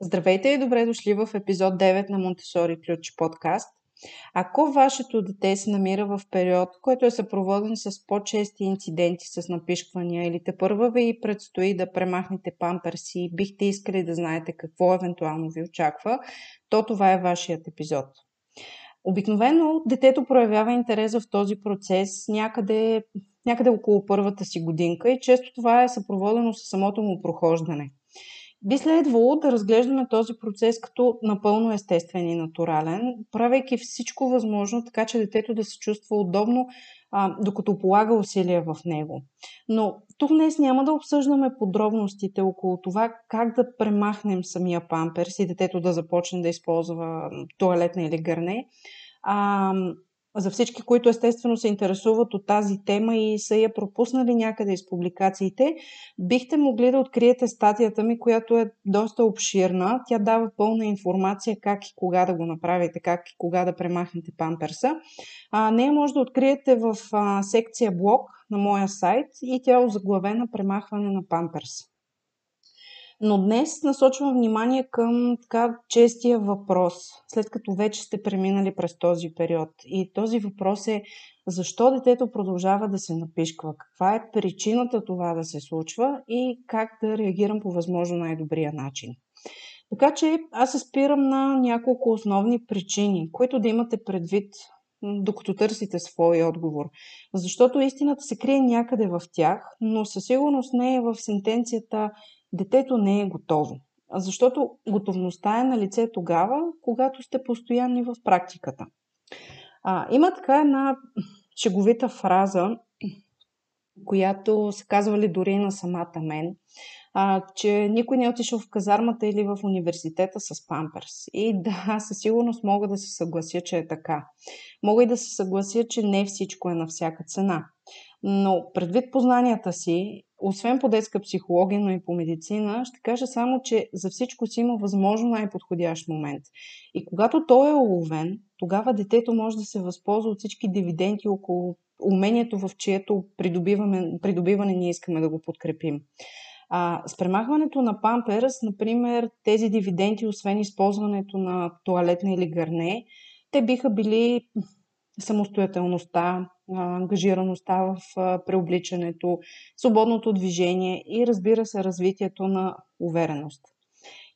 Здравейте и добре дошли в епизод 9 на Монтесори Ключ подкаст. Ако вашето дете се намира в период, който е съпроводен с по-чести инциденти с напишквания или те първа ви предстои да премахнете памперси и бихте искали да знаете какво евентуално ви очаква, то това е вашият епизод. Обикновено детето проявява интерес в този процес някъде, някъде около първата си годинка и често това е съпроводено с самото му прохождане – би следвало да разглеждаме този процес като напълно естествен и натурален, правейки всичко възможно, така че детето да се чувства удобно, а, докато полага усилия в него. Но тук днес няма да обсъждаме подробностите около това как да премахнем самия памперс и детето да започне да използва туалетна или гърне. А, за всички, които естествено се интересуват от тази тема и са я пропуснали някъде из публикациите, бихте могли да откриете статията ми, която е доста обширна. Тя дава пълна информация как и кога да го направите, как и кога да премахнете памперса. А, нея може да откриете в а, секция блог на моя сайт и тя е озаглавена премахване на памперс. Но днес насочвам внимание към така честия въпрос, след като вече сте преминали през този период. И този въпрос е защо детето продължава да се напишква, каква е причината това да се случва и как да реагирам по възможно най-добрия начин. Така че аз се спирам на няколко основни причини, които да имате предвид докато търсите своя отговор. Защото истината се крие някъде в тях, но със сигурност не е в сентенцията детето не е готово. Защото готовността е на лице тогава, когато сте постоянни в практиката. А, има така една шеговита фраза, която се казвали дори на самата мен, а, че никой не е отишъл в казармата или в университета с памперс. И да, със сигурност мога да се съглася, че е така. Мога и да се съглася, че не всичко е на всяка цена. Но предвид познанията си, освен по детска психология, но и по медицина, ще кажа само, че за всичко си има възможно най-подходящ момент. И когато той е уловен, тогава детето може да се възползва от всички дивиденти около умението, в чието придобиване, ние искаме да го подкрепим. А, с премахването на памперс, например, тези дивиденти, освен използването на туалетна или гърне, те биха били самостоятелността, ангажираността в преобличането, свободното движение и разбира се развитието на увереност.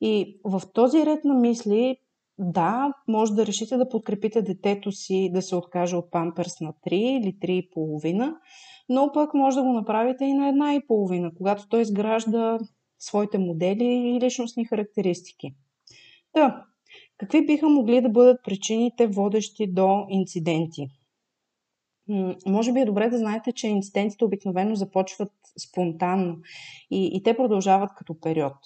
И в този ред на мисли, да, може да решите да подкрепите детето си да се откаже от памперс на 3 или 3,5, но пък може да го направите и на една и половина, когато той изгражда своите модели и личностни характеристики. Да, какви биха могли да бъдат причините, водещи до инциденти? Може би е добре да знаете, че инцидентите обикновено започват спонтанно и, и те продължават като период.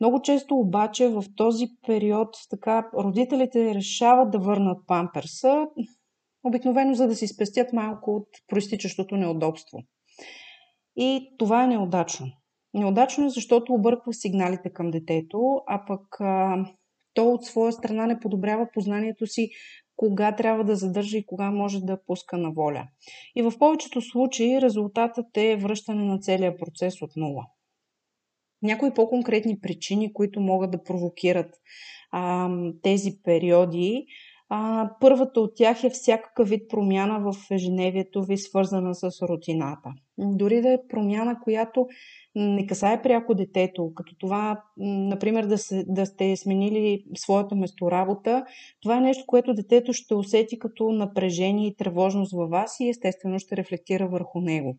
Много често обаче в този период така родителите решават да върнат памперса, обикновено за да си спестят малко от проистичащото неудобство. И това е неудачно. Неудачно е, защото обърква сигналите към детето, а пък а, то от своя страна не подобрява познанието си кога трябва да задържа и кога може да пуска на воля. И в повечето случаи резултатът е връщане на целия процес от нула. Някои по-конкретни причини, които могат да провокират а, тези периоди, а, първата от тях е всякакъв вид промяна в ежедневието ви, свързана с рутината. Дори да е промяна, която не касае пряко детето, като това, например, да, се, да сте сменили своята месторабота, това е нещо, което детето ще усети като напрежение и тревожност във вас и естествено ще рефлектира върху него.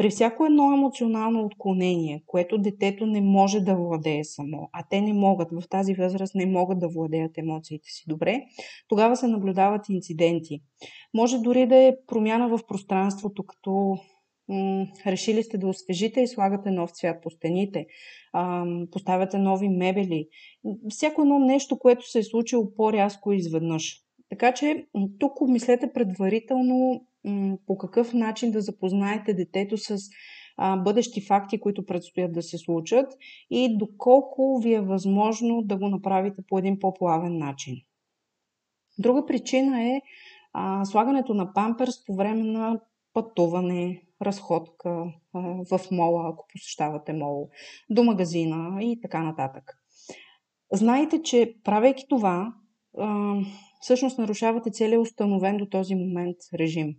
При всяко едно емоционално отклонение, което детето не може да владее само, а те не могат, в тази възраст не могат да владеят емоциите си добре, тогава се наблюдават инциденти. Може дори да е промяна в пространството, като решили сте да освежите и слагате нов цвят по стените, поставяте нови мебели. Всяко едно нещо, което се е случило по-рязко изведнъж. Така че тук обмислете предварително по какъв начин да запознаете детето с бъдещи факти, които предстоят да се случат и доколко ви е възможно да го направите по един по-плавен начин. Друга причина е слагането на памперс по време на пътуване, разходка в мола, ако посещавате мол, до магазина и така нататък. Знайте, че правейки това, всъщност нарушавате целият установен до този момент режим.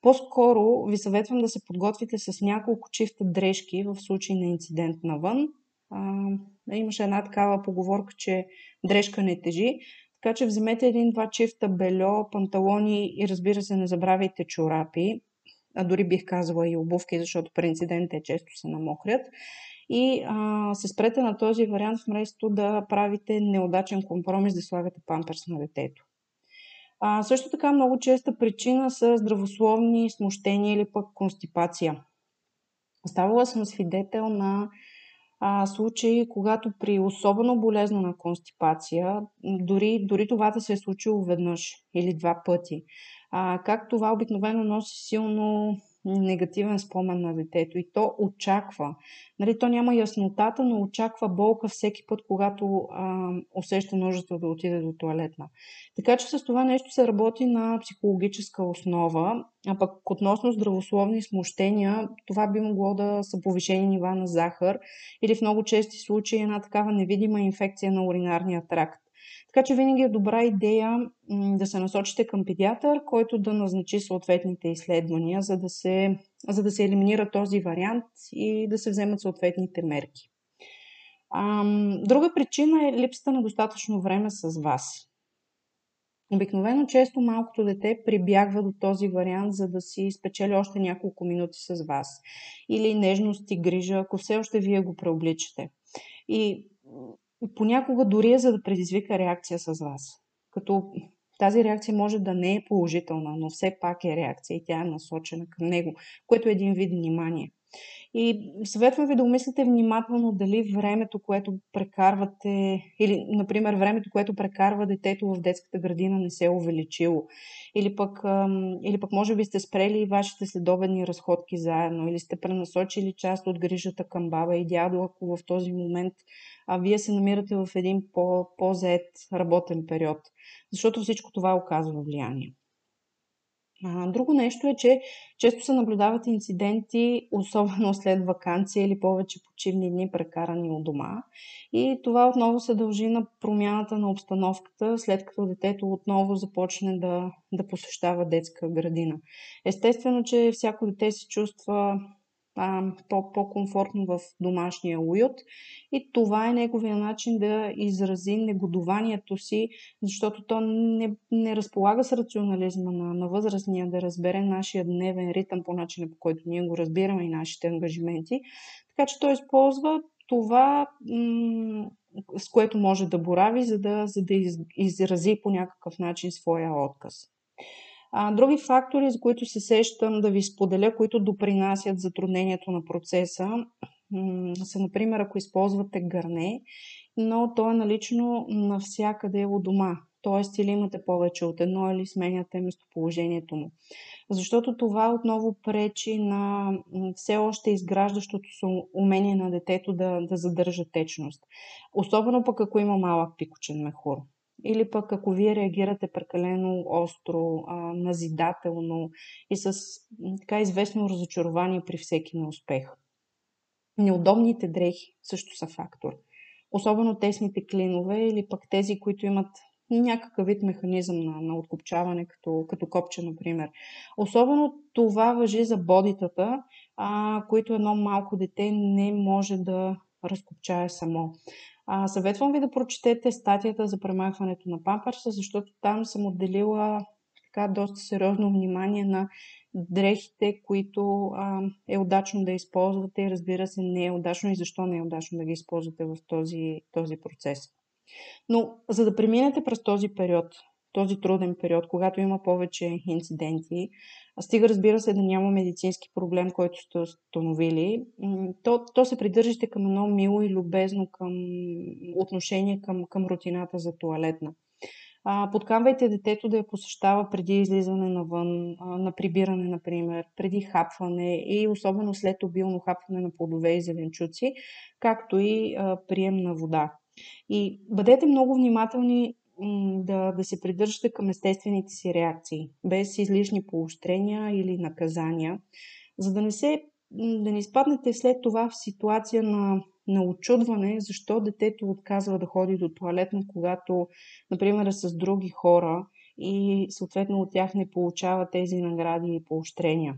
По-скоро ви съветвам да се подготвите с няколко чифта дрежки в случай на инцидент навън. А, имаше една такава поговорка, че дрежка не тежи. Така че вземете един-два чифта бельо, панталони и разбира се не забравяйте чорапи. А дори бих казала и обувки, защото при инцидентите често се намокрят. И а, се спрете на този вариант, вместо да правите неудачен компромис да слагате памперс на детето. А, също така много честа причина са здравословни смущения или пък констипация. Ставала съм свидетел на а, случаи, когато при особено болезнена констипация, дори, дори това да се е случило веднъж или два пъти, а, как това обикновено носи силно негативен спомен на детето и то очаква. Нали, то няма яснотата, но очаква болка всеки път, когато а, усеща нуждата да отиде до туалетна. Така че с това нещо се работи на психологическа основа, а пък относно здравословни смущения, това би могло да са повишени нива на захар или в много чести случаи една такава невидима инфекция на уринарния тракт. Така че винаги е добра идея да се насочите към педиатър, който да назначи съответните изследвания, за да се, за да се елиминира този вариант и да се вземат съответните мерки. Друга причина е липсата на достатъчно време с вас. Обикновено често малкото дете прибягва до този вариант, за да си спечели още няколко минути с вас. Или нежност и грижа, ако все още вие го преобличате. И понякога дори е за да предизвика реакция с вас. Като тази реакция може да не е положителна, но все пак е реакция и тя е насочена към него, което е един вид внимание. И съветвам ви да умислите внимателно дали времето, което прекарвате, или, например, времето, което прекарва детето в детската градина не се е увеличило. Или пък, или пък може би сте спрели вашите следобедни разходки заедно, или сте пренасочили част от грижата към баба и дядо, ако в този момент а вие се намирате в един по- по-заед работен период. Защото всичко това оказва влияние. Друго нещо е, че често се наблюдават инциденти, особено след вакансия или повече почивни дни, прекарани от дома. И това отново се дължи на промяната на обстановката, след като детето отново започне да, да посещава детска градина. Естествено, че всяко дете се чувства по-комфортно в домашния уют. И това е неговия начин да изрази негодованието си, защото то не, не разполага с рационализма на, на възрастния да разбере нашия дневен ритъм по начина, по който ние го разбираме и нашите ангажименти. Така че той използва това, м- с което може да борави, за да, за да из, изрази по някакъв начин своя отказ. Други фактори, за които се сещам да ви споделя, които допринасят затруднението на процеса, са, например, ако използвате гърне, но то е налично навсякъде у дома. Т.е. или имате повече от едно, или сменяте местоположението му. Защото това отново пречи на все още изграждащото се умение на детето да, да задържа течност. Особено пък ако има малък пикочен мехур. Или пък ако вие реагирате прекалено остро, назидателно и с така известно разочарование при всеки неуспех. Неудобните дрехи също са фактор. Особено тесните клинове или пък тези, които имат някакъв вид механизъм на, на откопчаване, като, като копче, например. Особено това въжи за бодитата, а, които едно малко дете не може да разкопчае само. А, съветвам ви да прочетете статията за премахването на памперса, защото там съм отделила така доста сериозно внимание на дрехите, които а, е удачно да използвате и разбира се не е удачно и защо не е удачно да ги използвате в този, този процес. Но за да преминете през този период, този труден период, когато има повече инциденти, стига разбира се да няма медицински проблем, който сте установили, то, то се придържате към едно мило и любезно към отношение към, към рутината за туалетна. Подкамвайте детето да я посещава преди излизане навън, на прибиране, например, преди хапване и особено след обилно хапване на плодове и зеленчуци, както и а, прием на вода. И бъдете много внимателни да, да се придържате към естествените си реакции, без излишни поощрения или наказания, за да не се да не изпаднете след това в ситуация на на очудване защо детето отказва да ходи до туалетно, когато, например, е с други хора и съответно от тях не получава тези награди и поощрения.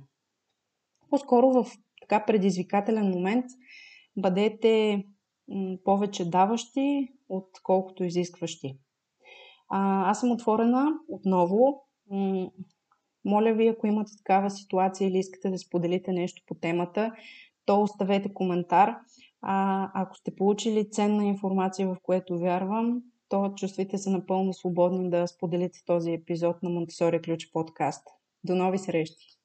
По-скоро в така предизвикателен момент бъдете повече даващи, отколкото изискващи. Аз съм отворена отново. Моля ви, ако имате такава ситуация или искате да споделите нещо по темата, то оставете коментар. А, ако сте получили ценна информация, в което вярвам, то чувствайте се напълно свободни да споделите този епизод на Монтесори Ключ подкаст. До нови срещи!